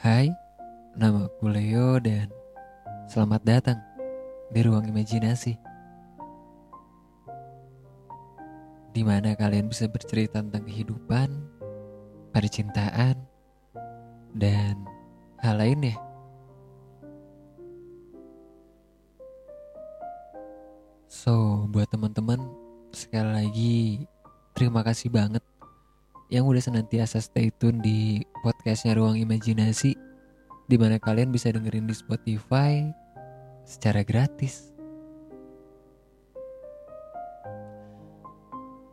Hai, nama aku Leo dan selamat datang di ruang imajinasi. Di mana kalian bisa bercerita tentang kehidupan, percintaan, dan hal lainnya. So, buat teman-teman, sekali lagi terima kasih banget yang udah senantiasa stay tune di podcastnya Ruang Imajinasi di mana kalian bisa dengerin di Spotify secara gratis.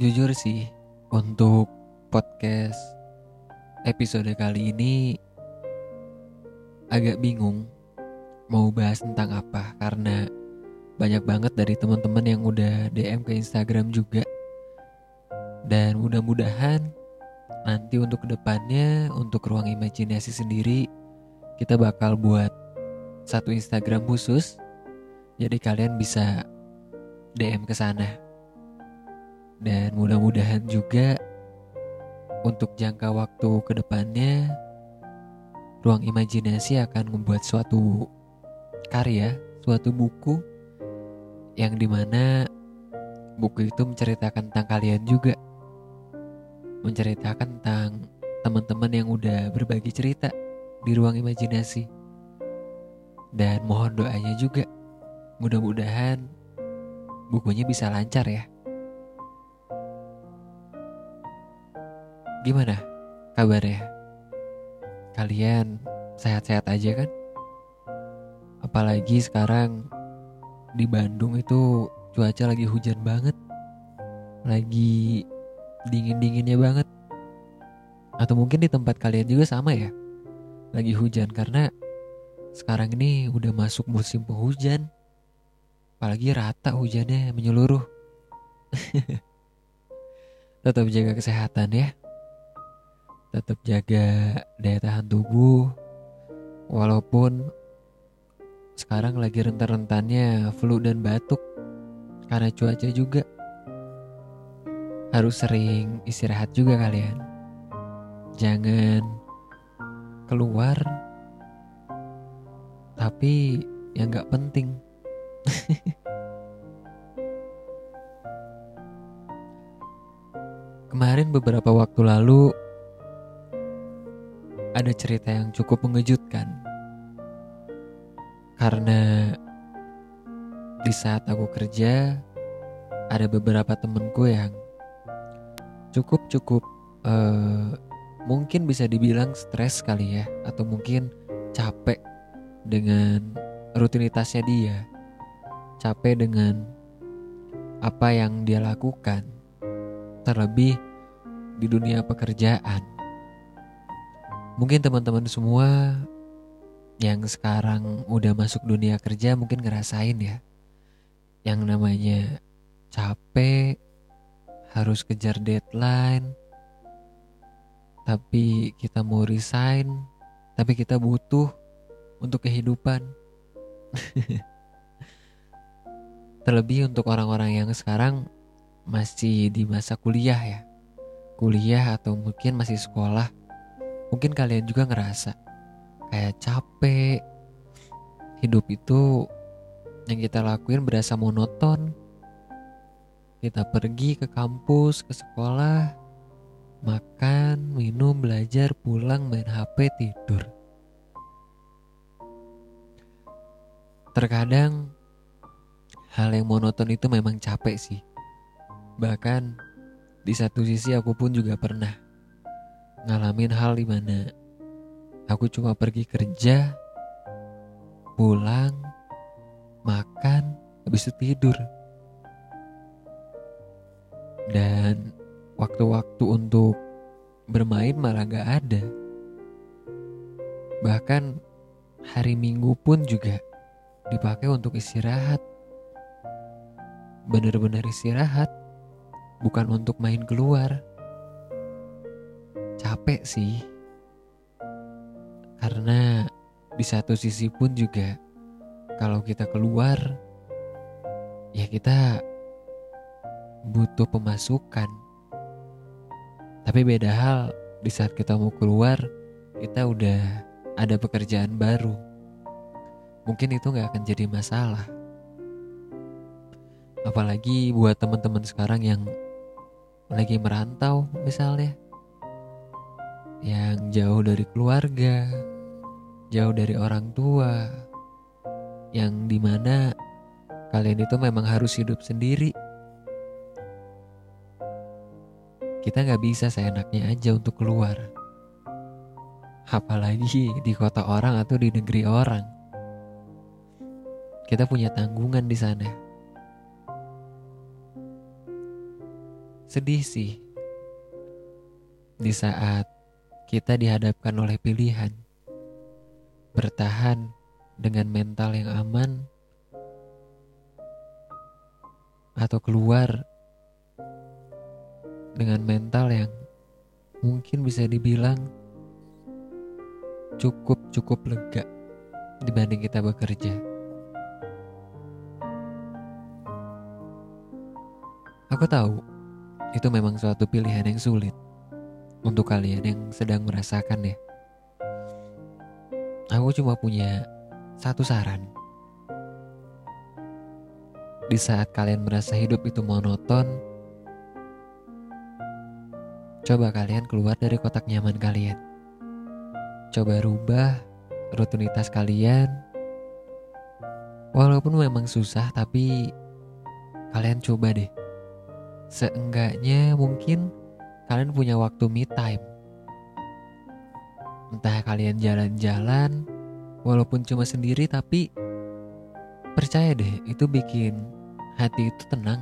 Jujur sih, untuk podcast episode kali ini agak bingung mau bahas tentang apa karena banyak banget dari teman-teman yang udah DM ke Instagram juga. Dan mudah-mudahan nanti untuk ke depannya untuk ruang imajinasi sendiri kita bakal buat satu Instagram khusus. Jadi kalian bisa DM ke sana. Dan mudah-mudahan juga untuk jangka waktu ke depannya ruang imajinasi akan membuat suatu karya suatu buku yang di mana buku itu menceritakan tentang kalian juga menceritakan tentang teman-teman yang udah berbagi cerita di ruang imajinasi. Dan mohon doanya juga. Mudah-mudahan bukunya bisa lancar ya. Gimana kabarnya? Kalian sehat-sehat aja kan? Apalagi sekarang di Bandung itu cuaca lagi hujan banget. Lagi dingin-dinginnya banget. Atau mungkin di tempat kalian juga sama ya. Lagi hujan karena sekarang ini udah masuk musim penghujan. Apalagi rata hujannya menyeluruh. Tetap jaga kesehatan ya. Tetap jaga daya tahan tubuh. Walaupun sekarang lagi rentan-rentannya flu dan batuk karena cuaca juga harus sering istirahat juga kalian. Jangan keluar tapi yang gak penting. Kemarin beberapa waktu lalu ada cerita yang cukup mengejutkan. Karena di saat aku kerja ada beberapa temenku yang cukup cukup uh, mungkin bisa dibilang stres kali ya atau mungkin capek dengan rutinitasnya dia capek dengan apa yang dia lakukan terlebih di dunia pekerjaan. Mungkin teman-teman semua yang sekarang udah masuk dunia kerja mungkin ngerasain ya yang namanya capek harus kejar deadline, tapi kita mau resign, tapi kita butuh untuk kehidupan. Terlebih untuk orang-orang yang sekarang masih di masa kuliah ya. Kuliah atau mungkin masih sekolah. Mungkin kalian juga ngerasa kayak capek. Hidup itu yang kita lakuin berasa monoton kita pergi ke kampus, ke sekolah, makan, minum, belajar, pulang, main HP, tidur. Terkadang hal yang monoton itu memang capek sih. Bahkan di satu sisi aku pun juga pernah ngalamin hal di mana aku cuma pergi kerja, pulang, makan, habis itu tidur dan waktu-waktu untuk bermain malah gak ada. Bahkan hari Minggu pun juga dipakai untuk istirahat. Benar-benar istirahat, bukan untuk main keluar. Capek sih. Karena di satu sisi pun juga kalau kita keluar ya kita butuh pemasukan. Tapi beda hal di saat kita mau keluar, kita udah ada pekerjaan baru. Mungkin itu nggak akan jadi masalah. Apalagi buat teman-teman sekarang yang lagi merantau misalnya. Yang jauh dari keluarga, jauh dari orang tua, yang di mana kalian itu memang harus hidup sendiri. Kita nggak bisa seenaknya aja untuk keluar. Apalagi di kota orang atau di negeri orang. Kita punya tanggungan di sana. Sedih sih. Di saat kita dihadapkan oleh pilihan bertahan dengan mental yang aman atau keluar dengan mental yang mungkin bisa dibilang cukup-cukup lega dibanding kita bekerja. Aku tahu itu memang suatu pilihan yang sulit untuk kalian yang sedang merasakan ya. Aku cuma punya satu saran. Di saat kalian merasa hidup itu monoton, coba kalian keluar dari kotak nyaman kalian. Coba rubah rutinitas kalian. Walaupun memang susah, tapi kalian coba deh. Seenggaknya mungkin kalian punya waktu me time. Entah kalian jalan-jalan, walaupun cuma sendiri tapi percaya deh itu bikin hati itu tenang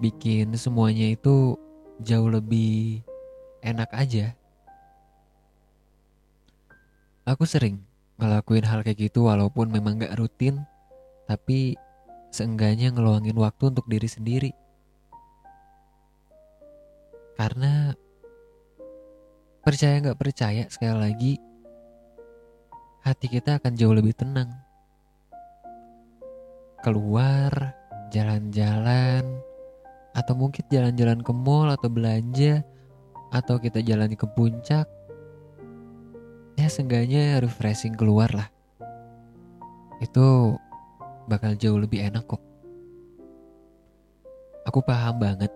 bikin semuanya itu jauh lebih enak aja aku sering ngelakuin hal kayak gitu walaupun memang gak rutin tapi seenggaknya ngeluangin waktu untuk diri sendiri karena percaya gak percaya sekali lagi hati kita akan jauh lebih tenang. Keluar, jalan-jalan, atau mungkin jalan-jalan ke mall atau belanja, atau kita jalan ke puncak. Ya seenggaknya refreshing keluar lah. Itu bakal jauh lebih enak kok. Aku paham banget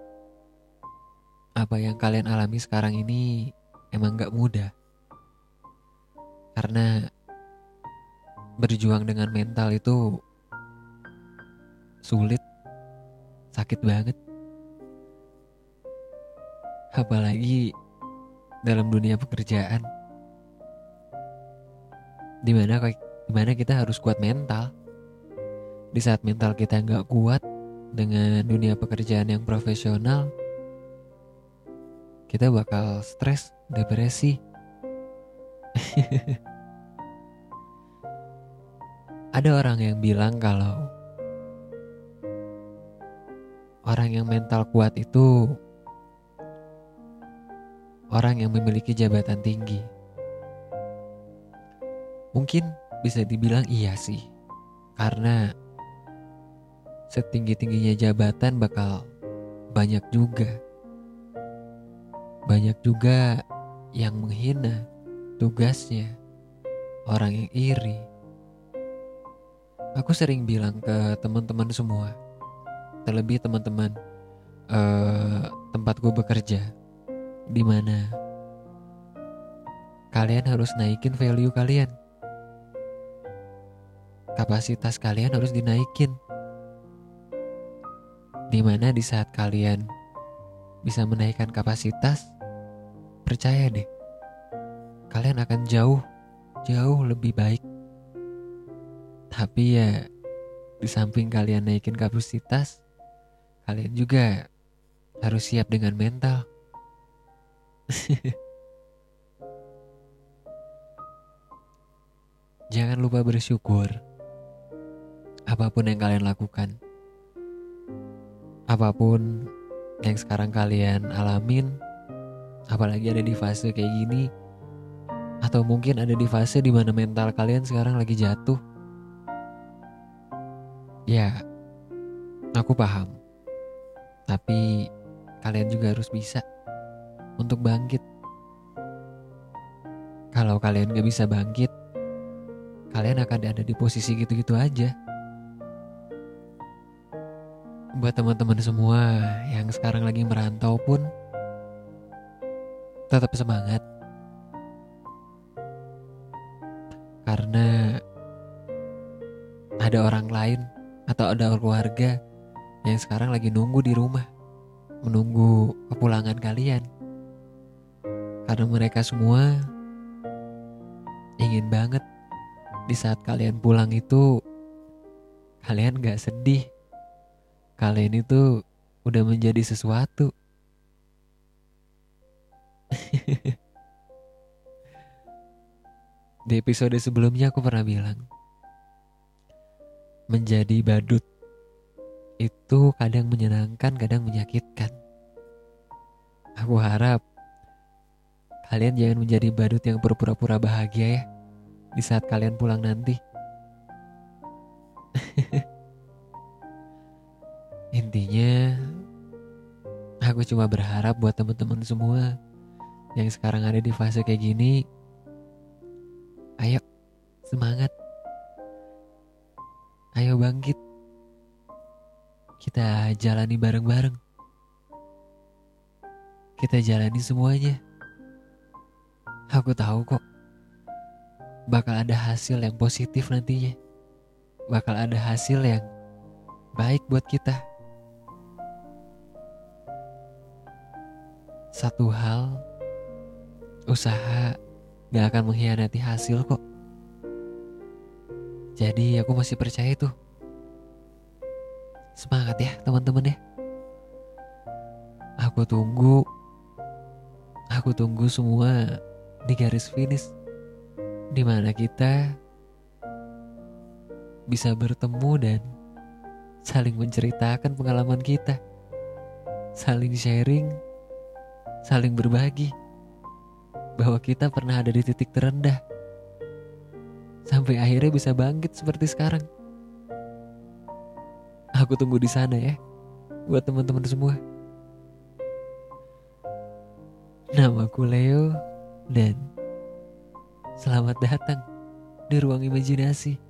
apa yang kalian alami sekarang ini emang gak mudah. Karena berjuang dengan mental itu sulit, sakit banget. Apalagi dalam dunia pekerjaan. Di mana, di mana kita harus kuat mental. Di saat mental kita nggak kuat dengan dunia pekerjaan yang profesional, kita bakal stres, depresi. Ada orang yang bilang kalau orang yang mental kuat itu orang yang memiliki jabatan tinggi. Mungkin bisa dibilang iya sih, karena setinggi-tingginya jabatan bakal banyak juga. Banyak juga yang menghina tugasnya, orang yang iri, Aku sering bilang ke teman-teman semua, terlebih teman-teman uh, tempat gue bekerja, di mana? Kalian harus naikin value kalian, kapasitas kalian harus dinaikin, di mana di saat kalian bisa menaikkan kapasitas, percaya deh, kalian akan jauh, jauh lebih baik. Tapi ya di samping kalian naikin kapasitas, kalian juga harus siap dengan mental. Jangan lupa bersyukur. Apa pun yang kalian lakukan. Apa pun yang sekarang kalian alamin, apalagi ada di fase kayak gini, atau mungkin ada di fase di mana mental kalian sekarang lagi jatuh. Ya, aku paham. Tapi kalian juga harus bisa untuk bangkit. Kalau kalian gak bisa bangkit, kalian akan ada di posisi gitu-gitu aja. Buat teman-teman semua yang sekarang lagi merantau pun, tetap semangat. Karena ada orang lain atau ada keluarga yang sekarang lagi nunggu di rumah, menunggu kepulangan kalian. Karena mereka semua ingin banget di saat kalian pulang itu kalian gak sedih. Kalian itu udah menjadi sesuatu. Di episode sebelumnya aku pernah bilang Menjadi badut Itu kadang menyenangkan, kadang menyakitkan Aku harap Kalian jangan menjadi badut yang berpura-pura bahagia ya Di saat kalian pulang nanti Intinya Aku cuma berharap buat teman-teman semua Yang sekarang ada di fase kayak gini Ayo, semangat. Ayo bangkit. Kita jalani bareng-bareng. Kita jalani semuanya. Aku tahu kok. Bakal ada hasil yang positif nantinya. Bakal ada hasil yang baik buat kita. Satu hal, usaha gak akan mengkhianati hasil kok. Jadi aku masih percaya itu. Semangat ya teman-teman ya. Aku tunggu. Aku tunggu semua di garis finish. Di mana kita bisa bertemu dan saling menceritakan pengalaman kita. Saling sharing, saling berbagi bahwa kita pernah ada di titik terendah. Sampai akhirnya bisa bangkit seperti sekarang. Aku tunggu di sana ya, buat teman-teman semua. Namaku Leo dan selamat datang di ruang imajinasi.